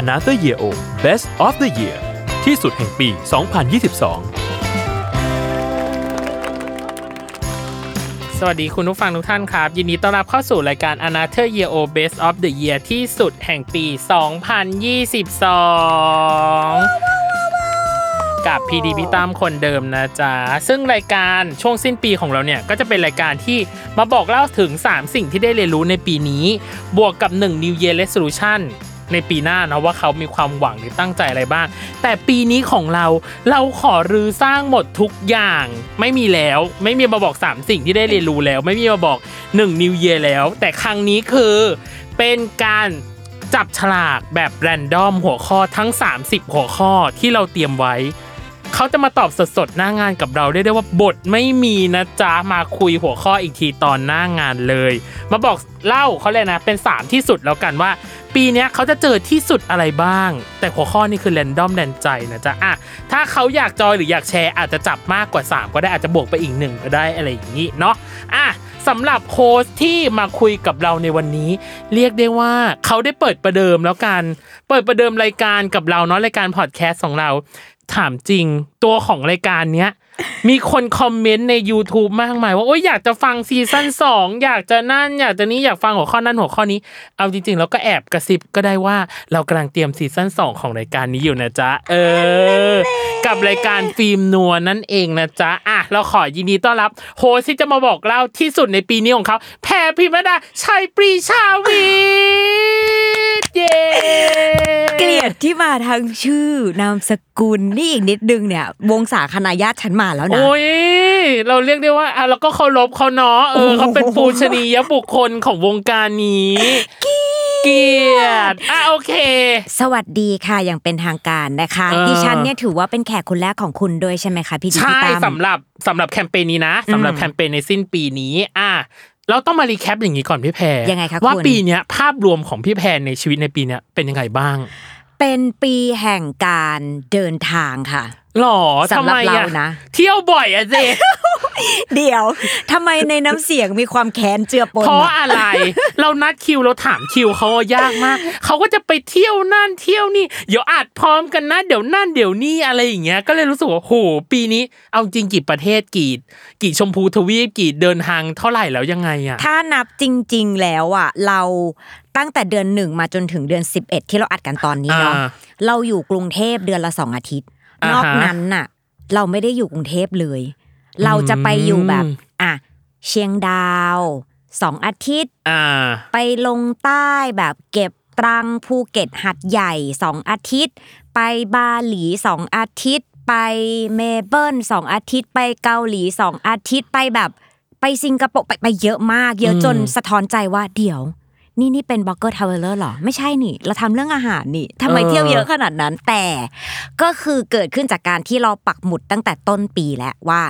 Another Year O Best of the Year ที่สุดแห่งปี 2022สวัสดีคุณผู้ฟังทุกท่านครับ ยินดีต้อนรับเข้าสู่รายการ Another Year O Best of the Year ที่สุดแห่งปี 2022 กับพีดีพีตั้มคนเดิมนะจ๊ะ ซึ่งรายการช่วงสิ้นปีของเราเนี่ย ก็จะเป็นรายการที่มาบอกเล่าถึง 3 สิ่งที่ได้เรียนรู้ในปีนี้ บวกกับ 1 New Year Resolution ในปีหน้านะว่าเขามีความหวังหรือตั้งใจอะไรบ้าง แต่ปีนี้ของเราเราขอรื้อสร้างหมดทุกอย่าง ไม่มีแล้วไม่มีมาบอก 3 สิ่งที่ได้เรียนรู้แล้ว ไม่มีมาบอก1 New Year แล้ว แต่ครั้งนี้คือเป็นการจับฉลากแบบแรนดอมหัวข้อทั้ง 30 หัวข้อที่เราเตรียมไว้ เขาจะมาตอบสดๆ หน้างานกับเราได้ได้ว่าบทไม่มีนะจ๊ะ มาคุยหัวข้ออีกทีตอนหน้างานเลย มาบอกเล่าเขาเลยนะ เป็น 3 ที่สุดแล้วกันว่า ปีนี้เขาจะเจอที่สุดอะไรบ้าง แต่หัวข้อนี้คือแรนดอมแรนใจนะจ๊ะอะถ้าเขาอยากจอยหรืออยากแชร์อาจจะจับมากกว่า 3 ก็ได้อาจจะบวกไปอีกหนึ่งก็ได้อะไรอย่างนี้เนาะอะสำหรับโค้ชที่มาคุยกับเราในวันนี้ เรียกได้ว่าเขาได้เปิดประเดิมแล้วกัน เปิดประเดิมรายการกับเราเนาะรายการพอดแคสต์ของเรา ถามจริงตัวของรายการเนี้ยมีคนคอมเมนต์ใน YouTube มากมาย ว่าโอ้ยอยากจะฟังซีซั่นสองอยากจะนั่น อยากจะนี้อยากฟังหัวข้อนั้นหัวข้อนี้ เอาจริง ๆ แล้วก็แอบกระซิบก็ได้ว่า เรากำลังเตรียมซีซั่นสองของรายการนี้อยู่นะจ๊ะเออ กับรายการฟิล์มนัวนั่นเองนะจ๊ะอะเราขอยินดีต้อนรับ host ที่จะมาบอกเล่าที่สุดในปีนี้ของเขาแพร์พิมพ์ลดาไชยปรีชาวิทย์เย้เกลียดที่มาทั้งชื่อนามสกุลนี่อีกนิดนึงเนี่ย วงศาคณะญาติฉันมาแล้วนะ โอ้ยเราเรียกได้ว่าอะเราก็เคารพเขาเนาะเออเขาเป็นปูชนียบุคคลของวงการนี้เกียรติอะโอเค สวัสดีค่ะอย่างเป็นทางการนะคะเออดิฉันเนี่ยถือว่าเป็นแขกคนแรกของคุณด้วยใช่ไหมคะพี่ดิใช่พี่ตั้มสำหรับสำหรับแคมเปญนี้นะสำหรับอืมแคมเปญในสิ้นปีนี้อะ เราต้องมารีแคปอย่างนี้ก่อนพี่แพรยังไงคะว่าคุณปีเนี้ยภาพรวมของพี่แพรในชีวิตในปีเนี้ยเป็นยังไงบ้าง เป็นปีแห่งการเดินทางค่ะ หรอสำทำหรับไมเราอะนะเที่ยวบ่อยอะเจเดี๋ยวทำไมในน้ำเสียงมีความแค้นเจือปนเพราะอะอะไร เรานัดคิวเราถามคิวเขาอะยากมากเขาก็จะไปเที่ยวนั่นเที่ยวนี่เดี๋ยวอัดพร้อมกันนะเดี๋ยวนั่นเดี๋ยวนี่อะไรอย่างเงี้ยก็เลยรู้สึกว่าโหปีนี้ เอาจริงกี่ประเทศกี่กี่ชมพูทวีปกี่เดินทางเท่าไหร่แล้วยังไงอะถ้านับจริง ๆ แล้วอะเราตั้งแต่เดือนหนึ่งมาจนถึงเดือน 11 ที่เราอัดกันตอนนี้เนาะอ่าเราอยู่กรุงเทพเดือนละสองอาทิตย์อ่า นฮะอกนั้นน่ะ เราไม่ได้อยู่กรุงเทพเลย เราจะไปอยู่แบบอืมอะเชียงดาวสองอาทิตย์อ่าไปลงใต้แบบเก็บตรังภูเก็ตหาดใหญ่สองอาทิตย์ ไปบาหลีสองอาทิตย์ ไปเมลเบิร์นสองอาทิตย์ ไปเกาหลีสองอาทิตย์ไปแบบไปสิงคโปร์ไปไปเยอะมาก เยอะจนสะท้อนใจว่าเดี๋ยว นี่นี่เป็น blogger traveler หรอ ไม่ใช่นี่ เราทำเรื่องอาหารนี่ทำไมเออเที่ยวเยอะขนาดนั้น แต่ก็คือเกิดขึ้นจากการที่เราปักหมุดตั้งแต่ต้นปีแล้วว่า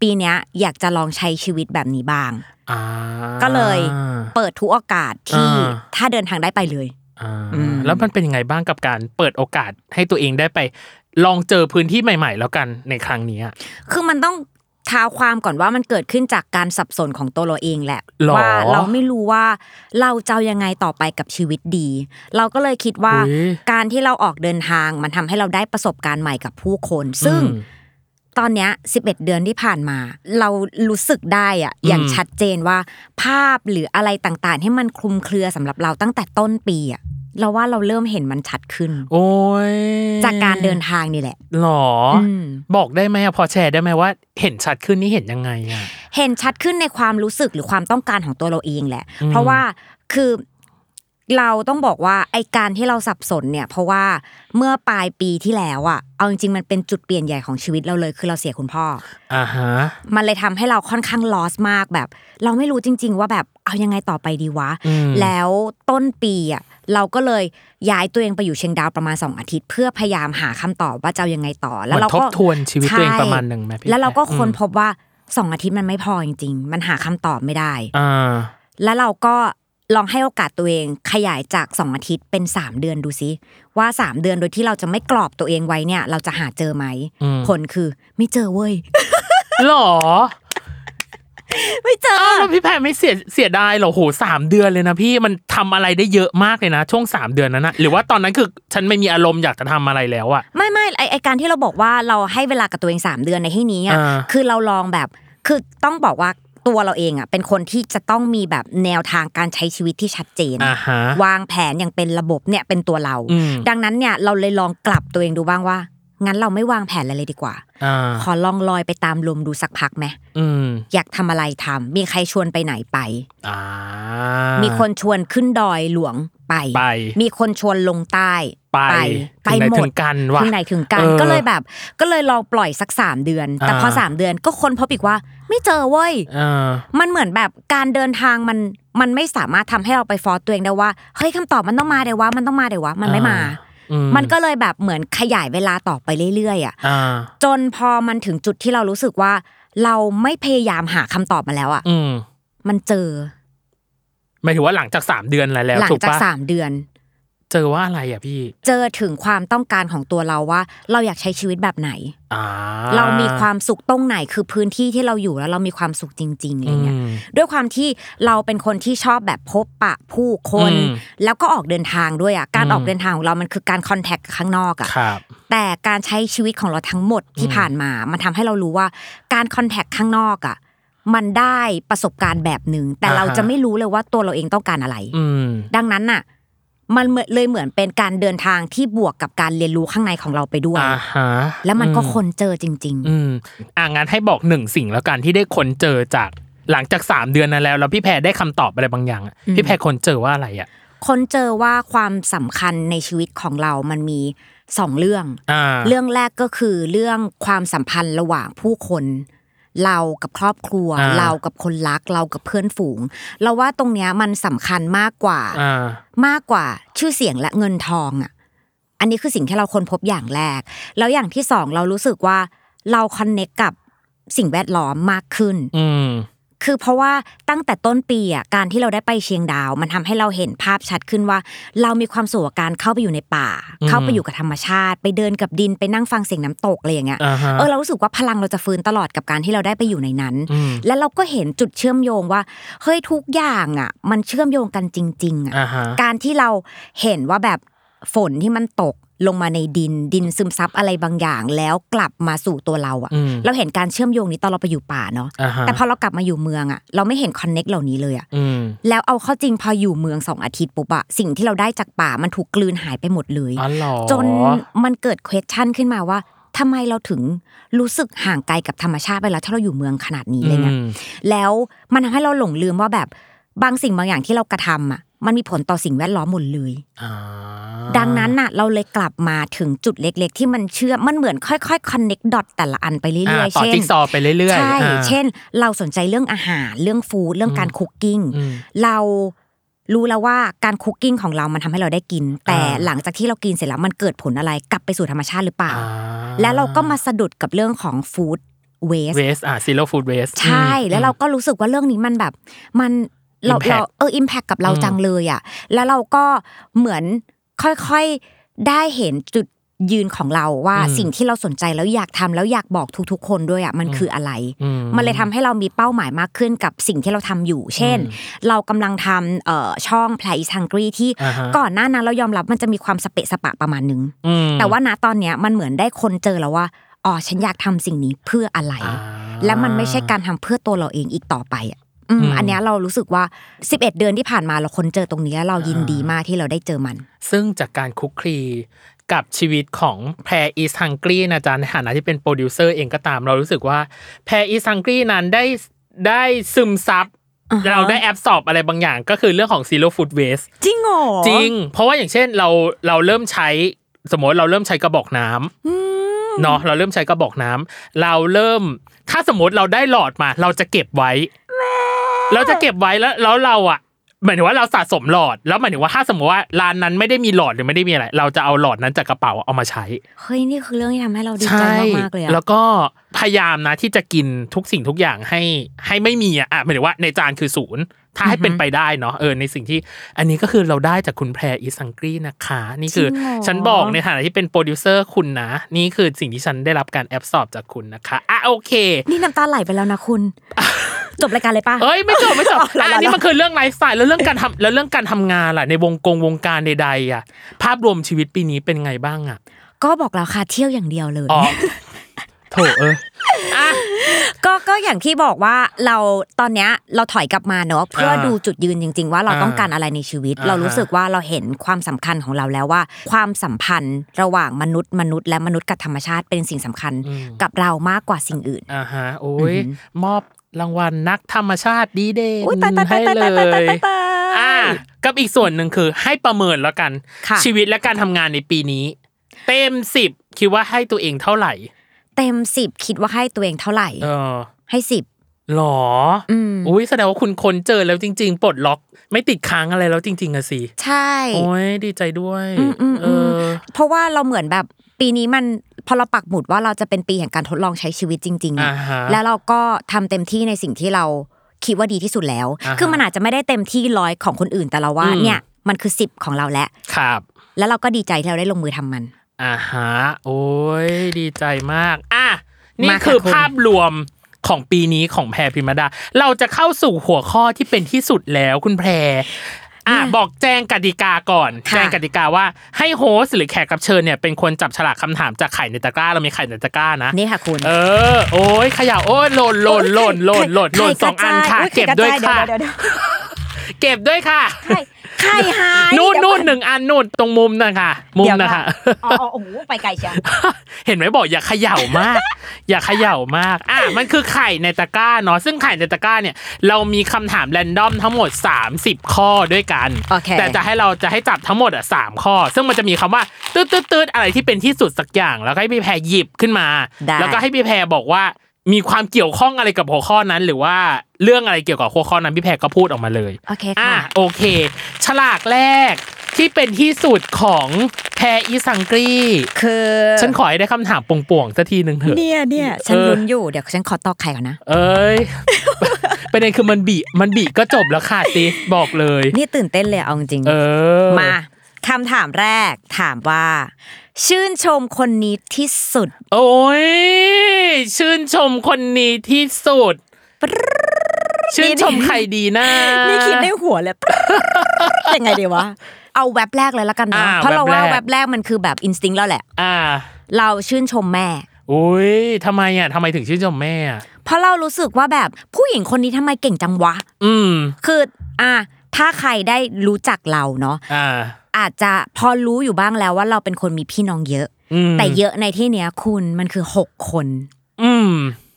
ปีเนี้ยอยากจะลองใช้ชีวิตแบบนี้บ้างอ่าก็เลยเปิดทุกโอกาสที่อ่าถ้าเดินทางได้ไปเลยอ่าอืมแล้วมันเป็นยังไงบ้างกับการเปิดโอกาสให้ตัวเองได้ไป ลองเจอพื้นที่ใหม่ ๆ แล้วกันในครั้งนี้อะคือมันต้อง ท้าความก่อนว่ามันเกิดขึ้นจากการสับสนของตัวเราเองแหละหรอว่าเราไม่รู้ว่าเราจะเอายังไงต่อไปกับชีวิตดี เราก็เลยคิดว่าอุ๊ยการที่เราออกเดินทางมันทำให้เราได้ประสบการณ์ใหม่กับผู้คน ซึ่งอืมตอนเนี้ย11 เดือนที่ผ่านมา เรารู้สึกได้อะอย่างชัดเจนว่า ภาพหรืออะไรต่างๆ ให้มันคลุมเครือสำหรับเราตั้งแต่ต้นปีอะ เราว่าเราเริ่มเห็นมันชัดขึ้น โอ้ยจากการเดินทางนี่แหละหรออมบอกได้ไหมอะพอแชร์ได้ไหมว่า เห็นชัดขึ้นนี่เห็นยังไงอะเห็นชัดขึ้นในความรู้สึกหรือความต้องการของตัวเราเองแหละอืมเพราะว่าคือ เราต้องบอกว่าไอการที่เราสับสนเนี่ย เพราะว่าเมื่อปลายปีที่แล้วอะเอาจริงๆมันเป็นจุดเปลี่ยนใหญ่ของชีวิตเราเลยคือเราเสียคุณพ่ออ่าฮะมันเลยทำให้เราค่อนข้างลอสมากแบบ เราไม่รู้จริง ๆ ว่าแบบเอายังไงต่อไปดีวะอืมแล้วต้นปีอะเราก็เลยย้ายตัวเองไปอยู่เชียงดาวประมาณ 2 อาทิตย์ เพื่อพยายามหาคำตอบว่าจะเอายังไงต่อเหแล้วมือนเราทบก็ทวนชีวิตตัวเองใช่ประมาณหนึ่งไหมพี่แล้วเราก็อืมค้นพบว่าสองอาทิตย์มันไม่พอจริง ๆ มันหาคำตอบไม่ได้อ่าแล้วเราก็ ลองให้โอกาสตัวเองขยายจากสองอาทิตย์เป็นสามเดือนดูซิว่าสามเดือนโดยที่เราจะไม่กรอบตัวเองไว้เนี่ย เราจะหาเจอไหมอืมผลคือไม่เจอเว้ยหรอไม่เจออ้าวแล้วพี่แพรไม่เสียเสียดายเหรอโหสามเดือนเลยนะพี่มันทำอะไรได้เยอะมากเลยนะ ช่วงสามเดือนนั้นนะหรือว่าตอนนั้นคือฉันไม่มีอารมณ์อยากจะทำอะไรแล้วอะไม่ไม่ไอไอการที่เราบอกว่าเราให้เวลากับตัวเองสามเดือนในที่นี้อะอ่าคือเราลองแบบคือต้องบอกว่า ตัวเราเองอะเป็นคนที่จะต้องมีแบบแนวทางการใช้ชีวิตที่ชัดเจนอ่าฮะวางแผนอย่างเป็นระบบเนี่ยเป็นตัวเราอืมดังนั้นเนี่ยเราเลยลองกลับตัวเองดูบ้างว่า งั้นเราไม่วางแผนอะไรเลยดีกว่าอ่าขอลองลอยไปตามลมดูสักพักไหมอืมอยากทำอะไรทำมีใครชวนไปไหนไปอ่ามีคนชวนขึ้นดอยหลวงไปไปมีคนชวนลงใต้ ไปไปถึงไหนหมถึดงกันว่ะถึงไหนถึงกันเออก็เลยแบบ ก็เลยลองปล่อยสักสามเดือน แต่พออ่าสามเดือนก็ค้นพบอีกว่า ไม่เจอเว้ยอ่ามันเหมือนแบบการเดินทางมันมันไม่สามารถทำให้เราไปฟอร์สตัวเองได้ว่าเฮ้ยคำตอบมันต้องมาเดี๋ยววะมันต้องมาเดี๋ยววะมันไม่มาอืมันก็เลยแบบเหมือนขยายเวลาต่อไปเรื่อยๆอะอ่าจนพอมันถึงจุดที่เรารู้สึกว่า เราไม่พยายามหาคำตอบมาแล้วอะอืมมันเจอหมายถึงว่าหลังจากสามเดือนแล้วแล้วหลังถูกจากปะสามเดือน เจอว่าอะไรอะพี่ เจอถึงความต้องการของตัวเราว่า เราอยากใช้ชีวิตแบบไหนอ่าเรามีความสุขตรงไหนคือพื้นที่ที่เราอยู่แล้วเรามีความสุขจริงๆอะไรเงี้ยอืมด้วยความที่เราเป็นคนที่ชอบแบบพบปะผู้คนอืมแล้วก็ออกเดินทางด้วยอะการอืมออกเดินทางของเรามันคือการคอนแทคข้างนอกอะครับแต่การใช้ชีวิตของเราทั้งหมดที่อืมผ่านมา มันทำให้เรารู้ว่าการคอนแทคข้างนอกอะมันได้ประสบการณ์แบบหนึ่งแต่เราจะไม่รู้เลยว่าตัวเราเองต้องการอะไรอืมดังนั้นน่ะ มันเหมือนเลยเหมือนเป็นการเดินทางที่บวกกับการเรียนรู้ข้างในของเราไปด้วยอ่าฮะแล้วมันก็อืคนเจอจริงอืมอ่างั้นให้บอกหนึ่งสิ่งแล้วกันที่ได้คนเจอจากหลังจากสามเดือนนั้นแล้วแล้วพี่แพรได้คำตอบอะไรบางอย่างอะอืมพี่แพรคนเจอว่าอะไรอะๆคนเจอว่าความสำคัญในชีวิตของเรามันมีสองเรื่องอ่าเรื่องแรกก็คือเรื่องความสัมพันธ์ระหว่างผู้คน เรากับครอบครัวอ่าเรากับคนรักเรากับเพื่อนฝูง เราว่าตรงเนี้ยมันสำคัญมากกว่าอ่ามากกว่าชื่อเสียงและเงินทองอะ อันนี้คือสิ่งที่เราค้นพบอย่างแรก แล้วอย่างที่สองเรารู้สึกว่าเราคอนเนคกับสิ่งแวดล้อมมากขึ้นอืม คือเพราะว่าตั้งแต่ต้นปีอะการที่เราได้ไปเชียงดาว มันทำให้เราเห็นภาพชัดขึ้นว่า เรามีความสุขกับการเข้าไปอยู่ในป่าอืมเข้าไปอยู่กับธรรมชาติ ไปเดินกับดินไปนั่งฟังเสียงน้ำตกอะไรอย่างเงี้ยอ่าฮะเออเรารู้สึกว่าพลังเราจะฟื้นตลอดกับการที่เราได้ไปอยู่ในนั้นอืมแล้วเราก็เห็นจุดเชื่อมโยงว่าเฮ้ยทุกอย่างอะ มันเชื่อมโยงกันจริง ๆอะอ่าฮะการที่เราเห็นว่าแบบฝนที่มันตก ลงมาในดินดินซึมซับอะไรบางอย่าง แล้วกลับมาสู่ตัวเราอะอืมเราเห็นการเชื่อมโยงนี้ตอนเราไปอยู่ป่าเนาะอ่าฮะแต่พอเรากลับมาอยู่เมืองอะเราไม่เห็นคอนเน็กเหล่านี้เลยอะอืมแล้วเอาเข้าจริงพออยู่เมืองสองอาทิตย์ปุ๊บอะสิ่งที่เราได้จากป่ามันถูกกลืนหายไปหมดเลยอ๋อเหรอจนมันเกิด question ขึ้นมาว่าทำไมเราถึงรู้สึกห่างไกลกับธรรมชาติไปแล้วถ้าเราอยู่เมืองขนาดนี้อะไรเงี้ยอืมแล้วมันทำให้เราหลงลืมว่าแบบบางสิ่งบางอย่างที่เรากระทำอะ มันมีผลต่อสิ่งแวดล้อมหมดเลยอ่าดังนั้นน่ะ เราเลยกลับมาถึงจุดเล็ก ๆ ที่มันเชื่อมมันเหมือนค่อยๆ connect dot แต่ละอันไปเรื่อยอ่าๆต่อเช่นจิ๊กซอว์ไปเรื่อยๆใช่อ่าเช่น เราสนใจเรื่องอาหารเรื่องฟู้ดเรื่องการคุกกิ้งอืมเรารู้แล้วว่าการคุกกิ้งของเรามันทำให้เราได้กิน แต่อ่าหลังจากที่เรากินเสร็จแล้วมันเกิดผลอะไรกลับไปสู่ธรรมชาติหรือเปล่าอ่าแล้วเราก็มาสะดุดกับเรื่องของฟู้ดเวสเวอ่า zero food waste ใช่แล้วเราก็รู้สึกว่าเรื่องนี้มันแบบ มัน เรา Impact เราเอออิมแพคกับเราอืมจังเลยอะแล้วเราก็เหมือนค่อยๆได้เห็นจุดยืนของเราว่าอืมสิ่งที่เราสนใจแล้วอยากทำแล้วอยากบอกทุกๆ คนด้วยอะมันคืออะไรอืมมันเลยทำให้เรามีเป้าหมายมากขึ้นกับสิ่งที่เราทำอยู่ เช่น เรากำลังทำเอ่อช่อง Pear is Hungry ที่อ่าฮะก่อนหน้านั้นเรายอมรับมันจะมีความสะเปะสะปะประมาณนึงอืมแต่ว่าณตอนเนี้ยมันเหมือนได้คนเจอแล้วว่าอ๋อฉันอยากทำสิ่งนี้เพื่ออะไรอ่าและมันไม่ใช่การทำเพื่อตัวเราเองอีกต่อไปอะ อืมอืมอันเนี้ยเรารู้สึกว่า 11 เดือนที่ผ่านมาเราค้นเจอตรงนี้แล้วเรายินดีมากที่เราได้เจอมัน ซึ่งจากการคุกคลีกับชีวิตของ Prae is Hungry นะจ๊ะในฐานะที่เป็นโปรดิวเซอร์เองก็ตาม เรารู้สึกว่า Prae is Hungry นั้นได้ได้ซึมซับอ่าฮะเราได้ absorb อะไรบางอย่างก็คือเรื่องของ zero food waste จริงเหรอจริง เพราะว่าอย่างเช่นเราเราเริ่มใช้สมมติเราเริ่มใช้กระบอกน้ำเนาะเราเริ่มใช้กระบอกน้ำเราเริ่มถ้าสมมติเราได้หลอดมา เราจะเก็บไว้ เราจะเก็บไว้แล้วแล้วเราอะหมายถึงว่าเราสะสมหลอด แล้วหมายถึงว่าถ้าสมมติว่าร้านนั้นไม่ได้มีหลอดหรือไม่ได้มีอะไร เราจะเอาหลอดนั้นจากกระเป๋าเอามาใช้เฮ้ยนี่คือเรื่องที่ทำให้เราดีใจมากๆเลยอะแล้วก็พยายามนะที่จะกินทุกสิ่งทุกอย่างให้ให้ไม่มีอะอะหมายถึงว่าในจานคือศูนย์ ถ้าให้เป็นไปได้เนาะเออในสิ่งที่อันนี้ก็คือเราได้จากคุณ Prae is Hungry นะคะ นี่คือจริงเหรอฉันบอกในฐานะที่เป็นโปรดิวเซอร์คุณนะ นี่คือสิ่งที่ฉันได้รับการ absorb จากคุณนะคะอะโอเค นี่น้ำตาไหลไปแล้วนะคุณ จบรายการเลยปะเอ้ยไม่จบไม่จบอ๋อเหรออะอันนี้มันคือเรื่องไลฟ์สไตล์แล้วเรื่องการทำแล้วเรื่องการทำงานล่ะในวงกงวงการใดๆอะภาพรวมชีวิตปีนี้เป็นไงบ้างอะก็บอกแล้วค่ะเที่ยวอย่างเดียวเลยอ๋อโถเอ้ยอะ ก็ก็อย่างที่บอกว่าเราตอนเนี้ยเราถอยกลับมาเนอะเพื่อดูจุดยืนจริง ๆ ว่าเราอ่าต้องการอะไรในชีวิตอ่าเรารู้สึกว่าเราเห็นความสำคัญของเราแล้วว่า ความสัมพันธ์ระหว่างมนุษย์มนุษย์และมนุษย์กับธรรมชาติเป็นสิ่งสำคัญกับเรามากกว่าสิ่งอื่นอ่าฮะโอ้ยอือหืมอบรางวัลนักธรรมชาติดีเด่นอุ๊ยตายตายตายให้ตายเลตายตายยตายตายอ่ากับอีกส่วนหนึ่งคือ ให้ประเมินแล้วกันค่ะชีวิตและการทำงานในปีนี้ เต็มสิบคิดว่าให้ตัวเองเท่าไหร่ เต็มสิบคิดว่าให้ตัวเองเท่าไหร่เออให้สิบหรอออืมอุ้ยแสดงว่าคุณค้นเจอแล้วจริง ๆ ปลดล็อก ไม่ติดค้างอะไรแล้วจริง ๆอะสิ ใช่ โอ้ยดีใจด้วยอืมอืมเออืมอเพราะว่าเราเหมือนแบบปีนี้มันพอเราปักหมุดว่าเราจะเป็นปีแห่งการทดลองใช้ชีวิตจริงๆอะอ่าฮะแล้วเราก็ทำเต็มที่ในสิ่งที่เราคิดว่าดีที่สุดแล้วอ่าฮะคือมันอาจจะไม่ได้เต็มที่ร้อยของคนอื่นแต่เราว่าอืมเนี่ยมันคือสิบของเราแล้วครับ แล้วเราก็ดีใจที่เราได้ลงมือทำมัน อ่าฮะโอ้ยดีใจมาก อะนี่มาค่ะคือคุณภาพรวมของปีนี้ของแพรพิมดา เราจะเข้าสู่หัวข้อที่เป็นที่สุดแล้วคุณแพรอะบอกแจ้งกติกาก่อนค่ะแจ้งกติกาว่าให้โฮสต์หรือแขกรับเชิญเนี่ยเป็นคนจับฉลากคำถามจากไข่ในตะกร้าเรามีไข่ในตะกร้านะนี่ค่ะคุณ เออโอ้ยเขย่าโอ้ยหล่นหล่นหล่นหล่นหล่นหล่นสองอันค่ะ เก็บด้วยค่ะ เก็บด้วยค่ะ ไข่หายนู่นเดี๋ยวนู่นหนึ่งอันนู่นตรงมุมนะคะมุมนะคะอ๋ออ๋อโอ้โหไปไกลเชียวเห็นไหมบอกอย่าเขย่ามาก อย่าเขย่ามาก อะมันคือไข่ในตะกร้าเนาะซึ่งไข่ในตะกร้าเนี่ยเรามีคำถามแรนดอมทั้งหมด 30 ข้อด้วยกันโอเคแต่จะให้เราจะให้จับทั้งหมดอะสามข้อ ซึ่งมันจะมีคำว่าตืดตืดตืดอะไรที่เป็นที่สุดสักอย่าง แล้วก็ให้พี่แพรหยิบขึ้นมาได้แล้วก็ให้พี่แพรบอกว่า มีความเกี่ยวข้องอะไรกับหัวข้อนั้น หรือว่าเรื่องอะไรเกี่ยวกับหัวข้อนั้นพี่แพรก็พูดออกมาเลยโอเคอะค่ะโอเค ฉลากแรกที่เป็นที่สุดของแพรอีสังกรีคือ ฉันขอให้ได้คำถามป่วงๆสักทีหนึ่งเถอะเนี่ยเนี่ยฉันเออลุ้นอยู่เดี๋ยวฉันขอตอกไข่ก่อนนะ เอ้ยประเด็นคือมันบีมันบีก็จบแล้วค่ะซิบอกเลย นี่ตื่นเต้นเลยเอาจริงๆเออมา คำถามแรกถามว่า ชื่นชมคนนี้ที่สุด โอ้ยชื่นชมคนนี้ที่สุด ชื่นชมใครดีนะนี่คิดในหัวเลยยังไงดีวะเอาแว็บแรกเลยแล้วกันเนาะอ่าเพราะเราว่าแว็บแรกแว็บแรกมันคือแบบอินสติ้งแล้วแหละ อ่า เราชื่นชมแม่อุ้ยทำไมอะทำไมถึงชื่นชมแม่อะเพราะเรารู้สึกว่าแบบผู้หญิงคนนี้ทำไมเก่งจังวะ อืม คือ อะ ถ้าใครได้รู้จักเราเนาะอ่าอาจจะพอรู้อยู่บ้างแล้วว่าเราเป็นคนมีพี่น้องเยอะอืมแต่เยอะในที่เนี้ยคุณมันคือหกคน อืม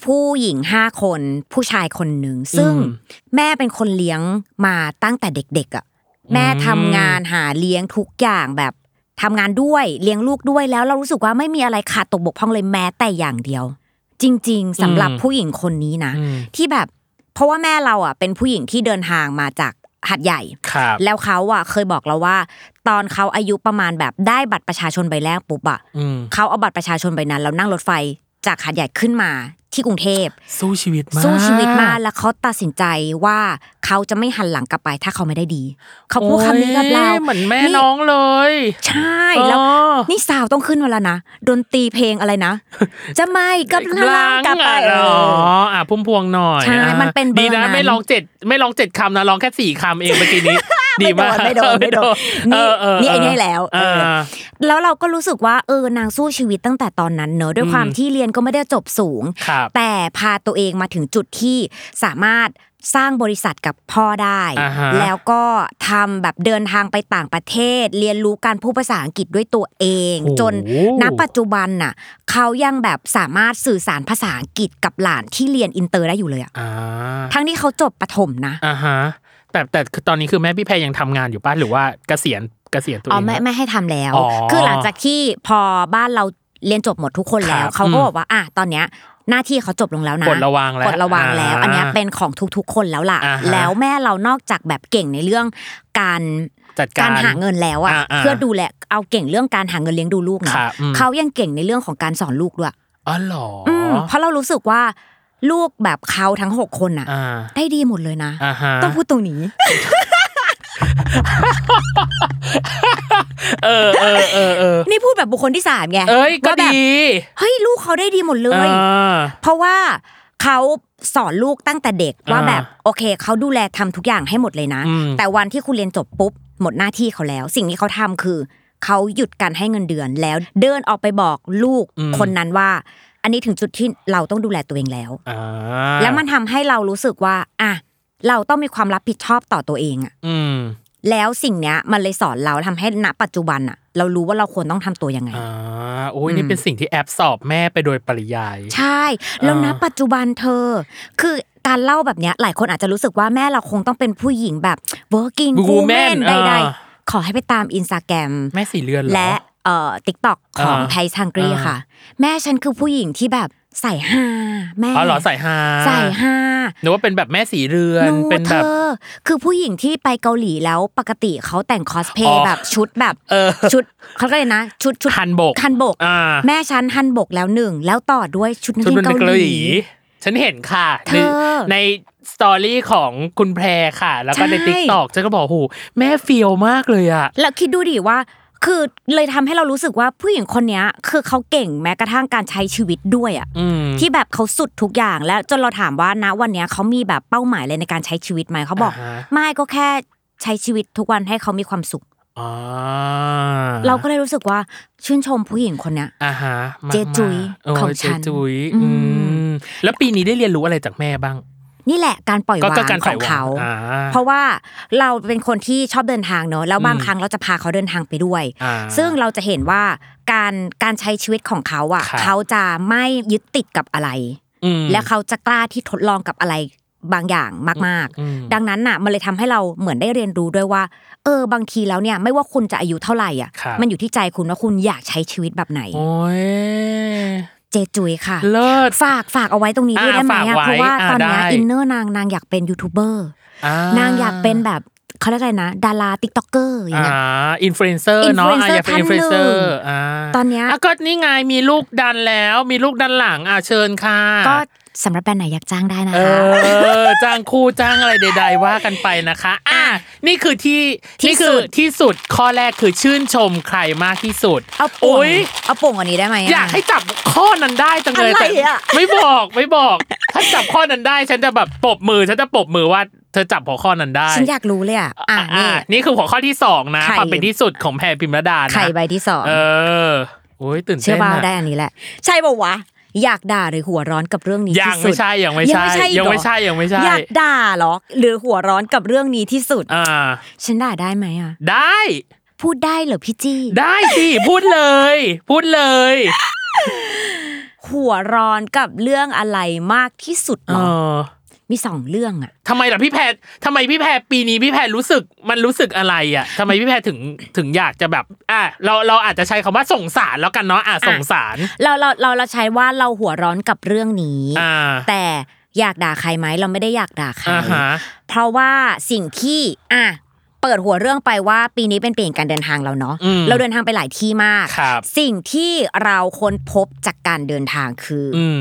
ผู้หญิงห้าคนผู้ชายคนหนึ่งซึ่งอืมแม่เป็นคนเลี้ยงมาตั้งแต่เด็กๆอะแม่ทำงานหาเลี้ยงทุกอย่างแบบทำงานด้วยเลี้ยงลูกด้วยแล้วเรารู้สึกว่าไม่มีอะไรขาดตกบกพร่องเลยแม้แต่อย่างเดียว จริง ๆสำหรับผู้หญิงคนนี้นะอืมที่แบบ เพราะว่าแม่เราอะเป็นผู้หญิงที่เดินทางมาจาก หัดใหญ่ครับแล้วเขาอะเคยบอกเราว่า ตอนเขาอายุประมาณแบบได้บัตรประชาชนใบแรกปุ๊บอะอืมเขาเอาบัตรประชาชนใบนั้นแล้วนั่งรถไฟจากหัดใหญ่ขึ้นมา ที่กรุงเทพสู้ชีวิตมากสู้ชีวิตมากแล้วเขาตัดสินใจว่าเขาจะไม่หันหลังกลับไปถ้าเขาไม่ได้ดี เขาพูดคำนี้กับเราโอ้ยเหมือนแม่นี่น้องเลย ใช่แล้วอ๋อนี่สาวต้องขึ้นมาแล้วนะดนตรีเพลงอะไรนะ จะไม่กับลังกลับไปอะเออ๋อออะพุ่มพวงหน่อยใช่อะมันเป็นเบอร์ดีนะนั้นไม่ร้องเจ็ดไม่ร้องเจ็ดคำนะร้องแค่สี่คำเองเมื่อกี้นี้ ดีไม่โดมากนไม่โดนไม่โดนเอนี่อเออนี่ไอ้นี่ให้แล้วเอออ่าแล้วเราก็รู้สึกว่าเออนางสู้ชีวิตตั้งแต่ตอนนั้นเนอะด้วยความอืมที่เรียนก็ไม่ได้จบสูงครับแต่พาตัวเองมาถึงจุดที่สามารถสร้างบริษัทกับพ่อได้อ่าฮะแล้วก็ทำแบบเดินทางไปต่างประเทศ เรียนรู้การพูดภาษาอังกฤษด้วยตัวเอง จนณปัจจุบันน่ะเขายังแบบสามารถสื่อสารภาษาอังกฤษกับหลานที่เรียนอินเตอร์ได้อยู่เลยอะอ่าทั้งที่เขาจบประถมนะอ่าฮะ แต่แต่คือตอนนี้คือแม่พี่แพรยังทำงานอยู่ป่ะหรือว่าเกษียณเกษียณตัวเออ๋องไม่แล้วไม่ให้ทำแล้วอ๋อคือหลังจากที่พอบ้านเราเรียนจบหมดทุกคนแล้วครับเขาก็อืมบอกว่าอะตอนเนี้ยหน้าที่เขาจบลงแล้วนะปลดระวางแล้วปลดระวางแล้วอ่าอันเนี้ยเป็นของทุกๆคนแล้วล่ะอ่าฮะแล้วแม่เรานอกจากแบบเก่งในเรื่องการจัดการหาเงินแล้วอะอ่าอ่าเพื่อดูแลเอาเก่งเรื่องการหาเงินเลี้ยงดูลูกนะครับอืมเขายังเก่งในเรื่องของการสอนลูกด้วยอ๋อเหรอออืมเพราะเรารู้สึกว่า ลูกแบบเขาทั้งหกคนอะอ่าได้ดีหมดเลยนะอ่าฮะต้องพูดตรงนี้เออเออเออเออนี่พูดแบบบุคคลที่สามไงเอ้ยก็ว่าแบบดีเฮ้ยลูกเขาได้ดีหมดเลยอ่าเพราะว่าเขาสอนลูกตั้งแต่เด็กว่าอ่าแบบโอเคเขาดูแลทำทุกอย่างให้หมดเลยนะอืมแต่วันที่คุณเรียนจบปุ๊บหมดหน้าที่เขาแล้ว สิ่งที่เขาทำคือเขาหยุดการให้เงินเดือนแล้วเดินออกไปบอกลูกคนนั้นว่า อันนี้ถึงจุดที่เราต้องดูแลตัวเองแล้วอ่าแล้วมันทำให้เรารู้สึกว่า อะเราต้องมีความรับผิดชอบต่อตัวเองอะอืมแล้วสิ่งเนี้ยมันเลยสอนเราทำให้ณปัจจุบันอะเรารู้ว่าเราควรต้องทำตัวยังไงอ่าโอ้ยนี่เป็นสิ่งที่แอปสอบแม่ไปโดยปริยาย ใช่ แล้วณอ่าปัจจุบันเธอ คือการเล่าแบบเนี้ยหลายคนอาจจะรู้สึกว่าแม่เราคงต้องเป็นผู้หญิงแบบ working woman ใดๆขอให้ไปตามอินสตาแกรมแม่สี่เรือนเหรอและ เอ่อติ๊กต็อกของอ่าไพซังกรีอ่าค่ะ แม่ฉันคือผู้หญิงที่แบบใส่ฮาแม่อ๋อเหรอใส่ฮาใส่ฮาหรือว่าเป็นแบบแม่สีเรือนหนูเป็นเธแบบอคือผู้หญิงที่ไปเกาหลีแล้วปกติเขาแต่งคอสเพอ๋ย์อแบบชุดแบบเออชุดเขาก็เลยกนะ ชุดชุดฮันบกฮันบกอ่าแม่ฉันฮันบกแล้วหนึ่งแล้วต่อด้วยชุดนักชุดเรียดนนตรีเกาเกาหหลีลีฉันเห็นค่ะเธในอในสตอรี่ของคุณแพรค่ะ แล้วก็ในใช่ติ๊กต็อกฉันก็บอกโหแม่เฟี้ยวมากเลยอะแล้วคิดดูดิว่า คือเลยทำให้เรารู้สึกว่าผู้หญิงคนเนี้ยคือเขาเก่งแม้กระทั่งการใช้ชีวิตด้วยอะอืมที่แบบเขาสุดทุกอย่างแล้วจนเราถามว่านะวันเนี้ยเขามีแบบเป้าหมายเลยในการใช้ชีวิตไหมเขาบอกอ่าฮะไม่ก็แค่ใช้ชีวิตทุกวันให้เขามีความสุขอ่าเราก็เลยรู้สึกว่าชื่นชมผู้หญิงคนเนี้ยอ่าฮะมากๆเจจุ๋ยโอ้ของฉันเจจุ๋ยอืมอืมแล้วปีนี้ได้เรียนรู้อะไรจากแม่บ้าง นี่แหละการปล่อยก็วาก็งการขปล่อองยวางเขาอ่าเพราะว่าเราเป็นคนที่ชอบเดินทางเนอะแล้วบางอืมครั้งเราจะพาเขาเดินทางไปด้วยอ่าซึ่งเราจะเห็นว่าการการใช้ชีวิตของเขาอะครับเขาจะไม่ยึดติดกับอะไรอืมและเขาจะกล้าที่ทดลองกับอะไรบางอย่างมากอืมๆดังนั้นน่ะมันเลยทำให้เราเหมือนได้เรียนรู้ด้วยว่า เออบางทีแล้วเนี่ยไม่ว่าคุณจะอายุเท่าไหร่อะครับมันอยู่ที่ใจคุณว่าคุณอยากใช้ชีวิตแบบไหนโอ้ย เจจุยค่ะ เลิศฝากฝากเอาไว้ตรงนี้ด้วยอ่าได้ไหมฝากอะไว้เพราะว่าอ่าตอนเนี้ยได้ inner นางนางอยากเป็นยูทูบเบอร์อ่านางอยากเป็นแบบเขาเรียกอะไรนะ ดาราติ๊กต็อกเกอร์อย่างอ่าเงี้ยอินฟลูเอนเซอร์เนาะอะ influencer อยากเป็นอินฟลูเอนเซอท่านหนึ่ร์งอ่าตอนเนี้ยะก็นี่ไงมีลูกดันแล้ว มีลูกดันหลังอะเชิญค่ะ ก็ สำหรับแบรนด์ไหนอยากจ้างได้นะเอคะอจ้างคู่จ้างอะไรใด ๆ ว่ากันไปนะคะ อะนี่คือที่ที่นี่คืสุดที่สุดข้อแรกคือชื่นชมใครมากที่สุดเอาโป่งโอ๊ยเอาโป่งอันนี้ได้ไหมะอยากให้จับข้อนั้นได้จังเลยอะไรแต่อะไม่บอกไม่บอก ถ้าจับข้อนั้นได้ฉันจะแบบปรบมือฉันจะปรบมือว่าเธอจับหัวข้อนั้นได้ ฉันอยากรู้เลยอะ อะอะนี่นี่คือหัวข้อที่สองนะไข่ความเป็นที่สุดของแพรพิมรดานะไข่ใบที่สองเออโอ้ยตื่นเชื่เต้อนว่าอะได้อันนี้แหละ ใช่ป่าวะ อยากด่าหรือหัวร้อนกับเรื่องนี้ยัที่งสุไม่ดใช่ยังไม่ใช่ยังยังไม่ไม่ใช่ใช่อีกเหรอยังไม่ใช่อยากด่าเหรอ หรือหัวร้อนกับเรื่องนี้ที่สุดอ่าฉันด่าได้ไหมอะได้พูดได้เหรอพี่จี้ได้สิพูดเลย พูดเลย หัวร้อนกับเรื่องอะไรมากที่สุดเอเหรออ มีสองเรื่องอะทำไมล่ะพี่แพรทำไมพี่แพรปีนี้พี่แพรรู้สึกมันรู้สึกอะไรอะทำไมพี่แพรถึงถึงอยากจะแบบ อะเราเราอาจจะใช้คำว่าส่งสารแล้วกันเนาะอะส่งสาร เราเราเราเราใช้ว่าเราหัวร้อนกับเรื่องนี้อ่าแต่อยากด่าใครไหมเราไม่ได้อยากด่าใครอ่าฮะเพราะว่าสิ่งที่อะเปิดหัวเรื่องไปว่าปีนี้เป็นปีแห่งการเดินทางเราเนาะอืมเราเดินทางไปหลายที่มากครับสิ่งที่เราค้นพบจากการเดินทางคือออืม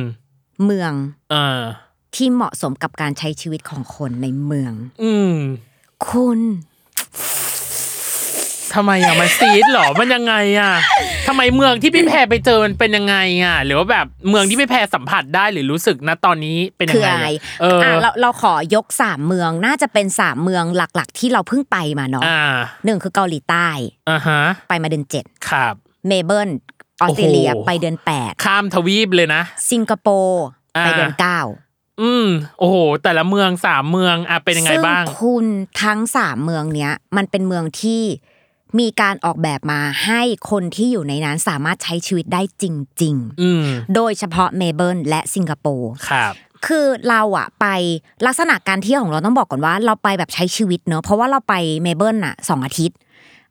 เมืองเออ ที่เหมาะสมกับการใช้ชีวิตของคนในเมือง อืมคุณททำไมอะมันซีดเหรอมันยังไงอะทำไมเมืองที่พี่แพรไปเจอมันเป็นยังไงอะ หรือว่าแบบเมืองที่พี่แพรสัมผัสได้หรือรู้สึกนะตอนนี้เป็นยัคืงอไงอะไรอะเอออะเราเราขอยกสามเมืองน่าจะเป็นสามเมืองหลัก ๆ ที่เราเพิ่งไปมาเนาะอ่าหนึ่งคือเกาหลีใต้อ่าฮะไปมาเดือนเจ็ดครับ เมลเบิร์นออสเตรเลียโอ้โหไปเดือนแปดข้ามทวีปเลยนะ สิงคโปร์อ่าไปเดือนเก้า อืมโอ้โหแต่ละเมืองสามเมืองอะเป็นยังไงบ้างซึ่คุณทั้งสามเมืองเนี้ยมันเป็นเมืองที่มีการออกแบบมาให้คนที่อยู่ในนั้นสามารถใช้ชีวิตได้จริงอืมๆโดยเฉพาะเมลเบิร์นและสิงคโปร์ครับคือเราอะไปลักษณะการเที่ยวของเราต้องบอกก่อนว่า เราไปแบบใช้ชีวิตเนอะเพราะว่าเราไปเมลเบิร์นอะสองอาทิตย์